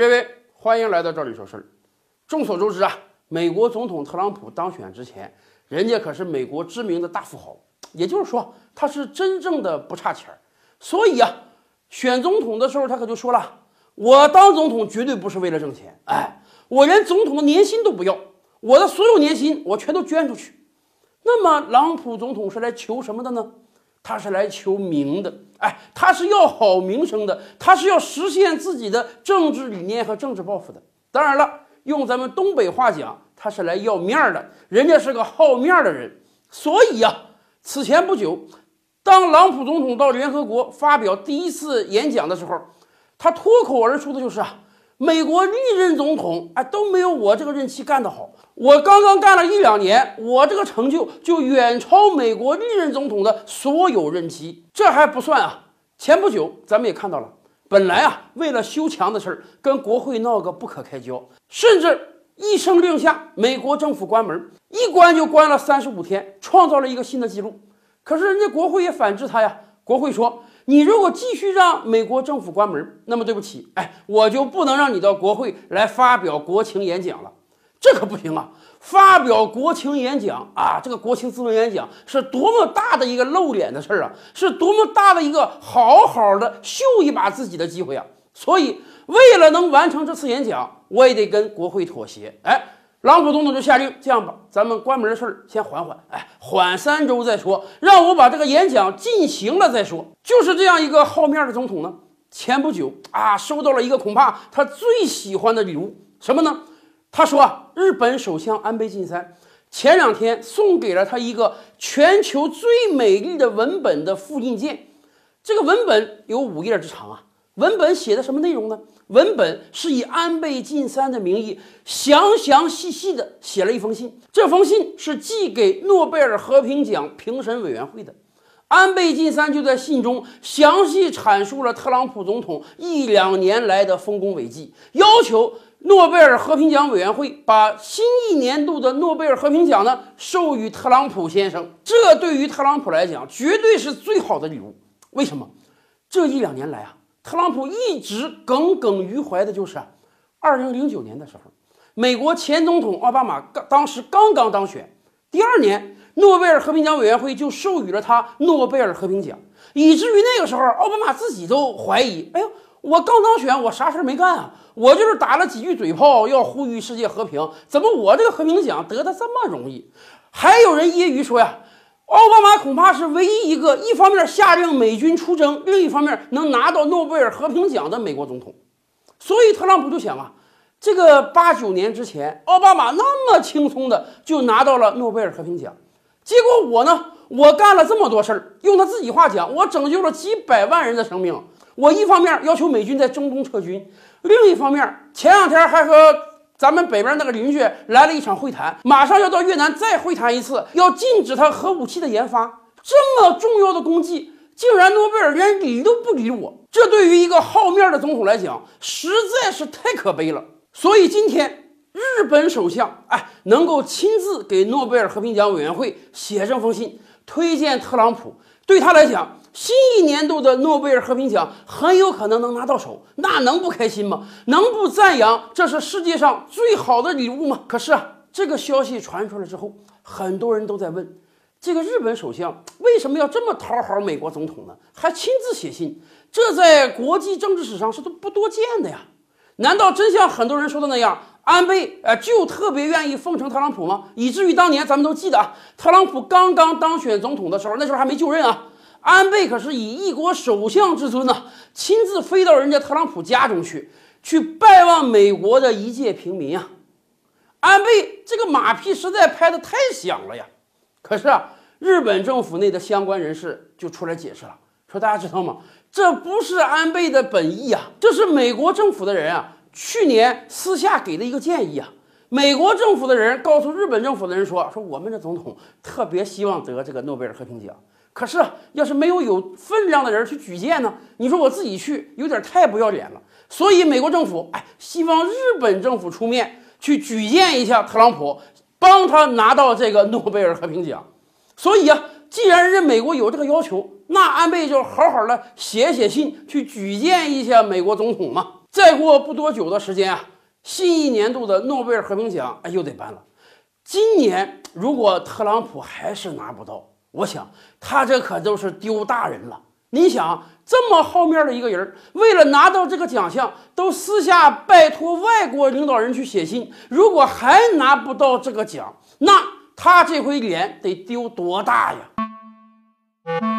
列位，欢迎来到这里说事儿。众所周知啊，美国总统特朗普当选之前，人家可是美国知名的大富豪，也就是说他是真正的不差钱儿。所以啊，选总统的时候他可就说了，我当总统绝对不是为了挣钱，哎，我连总统的年薪都不要，我的所有年薪我全都捐出去。那么，朗普总统是来求什么的呢？他是来求名的，哎，他是要好名声的，他是要实现自己的政治理念和政治抱负的。当然了，用咱们东北话讲，他是来要面儿的，人家是个好面儿的人。所以呀，此前不久，当朗普总统到联合国发表第一次演讲的时候，他脱口而出的就是啊。美国历任总统哎都没有我这个任期干得好，我刚刚干了一两年，我这个成就就远超美国历任总统的所有任期。这还不算啊，前不久咱们也看到了，本来啊为了修墙的事儿跟国会闹个不可开交，甚至一声令下，美国政府关门，一关就关了三十五天，创造了一个新的记录。可是人家国会也反制他呀，国会说。你如果继续让美国政府关门，那么对不起，哎，我就不能让你到国会来发表国情演讲了，这可不行啊！发表国情演讲啊，这个国情咨文演讲是多么大的一个露脸的事儿啊，是多么大的一个好好的秀一把自己的机会啊！所以，为了能完成这次演讲，我也得跟国会妥协，哎。朗普总统就下令，这样吧，咱们关门的事儿先缓缓，哎，缓三周再说，让我把这个演讲进行了再说。就是这样一个好面的总统呢，前不久啊，收到了一个恐怕他最喜欢的礼物，什么呢？他说啊，日本首相安倍晋三前两天送给了他一个全球最美丽的文本的复印件，这个文本有五页之长啊。文本写的什么内容呢？文本是以安倍晋三的名义，详详细细的写了一封信。这封信是寄给诺贝尔和平奖评审委员会的。安倍晋三就在信中详细阐述了特朗普总统一两年来的丰功伟绩，要求诺贝尔和平奖委员会把新一年度的诺贝尔和平奖呢授予特朗普先生。这对于特朗普来讲，绝对是最好的礼物。为什么？这一两年来啊。特朗普一直耿耿于怀的就是，二零零九年的时候，美国前总统奥巴马刚当时刚刚当选，第二年诺贝尔和平奖委员会就授予了他诺贝尔和平奖，以至于那个时候奥巴马自己都怀疑，哎呦，我刚当选，我啥事没干啊，我就是打了几句嘴炮，要呼吁世界和平，怎么我这个和平奖得的这么容易？还有人揶揄说呀。奥巴马恐怕是唯一一个一方面下令美军出征，另一方面能拿到诺贝尔和平奖的美国总统。所以特朗普就想啊，这个八九年之前，奥巴马那么轻松的就拿到了诺贝尔和平奖，结果我呢，我干了这么多事儿，用他自己话讲，我拯救了几百万人的生命。我一方面要求美军在中东撤军，另一方面前两天还和。咱们北边那个邻居来了一场会谈，马上要到越南再会谈一次，要禁止他核武器的研发。这么重要的功绩，竟然诺贝尔连理都不理我，这对于一个好面的总统来讲，实在是太可悲了。所以今天日本首相哎，能够亲自给诺贝尔和平奖委员会写这封信，推荐特朗普，对他来讲。新一年度的诺贝尔和平奖很有可能能拿到手，那能不开心吗？能不赞扬这是世界上最好的礼物吗？可是啊，这个消息传出来之后，很多人都在问：这个日本首相为什么要这么讨好美国总统呢？还亲自写信，这在国际政治史上是都不多见的呀？难道真像很多人说的那样，安倍呃就特别愿意奉承特朗普吗？以至于当年咱们都记得啊，特朗普刚刚当选总统的时候，那时候还没就任啊。安倍可是以一国首相之尊呢，亲自飞到人家特朗普家中去，去拜望美国的一介平民啊。安倍这个马屁实在拍得太响了呀。可是啊，日本政府内的相关人士就出来解释了，说大家知道吗？这不是安倍的本意啊，这是美国政府的人啊，去年私下给的一个建议啊。美国政府的人告诉日本政府的人说，说我们的总统特别希望得这个诺贝尔和平奖。可是，要是没有有分量的人去举荐呢？你说我自己去，有点太不要脸了。所以，美国政府哎，希望日本政府出面去举荐一下特朗普，帮他拿到这个诺贝尔和平奖。所以啊，既然人家美国有这个要求，那安倍就好好的写写信去举荐一下美国总统嘛。再过不多久的时间啊，新一年度的诺贝尔和平奖又得颁了。今年如果特朗普还是拿不到，我想他这可都是丢大人了。你想，这么好面的一个人，为了拿到这个奖项，都私下拜托外国领导人去写信。如果还拿不到这个奖，那他这回脸得丢多大呀？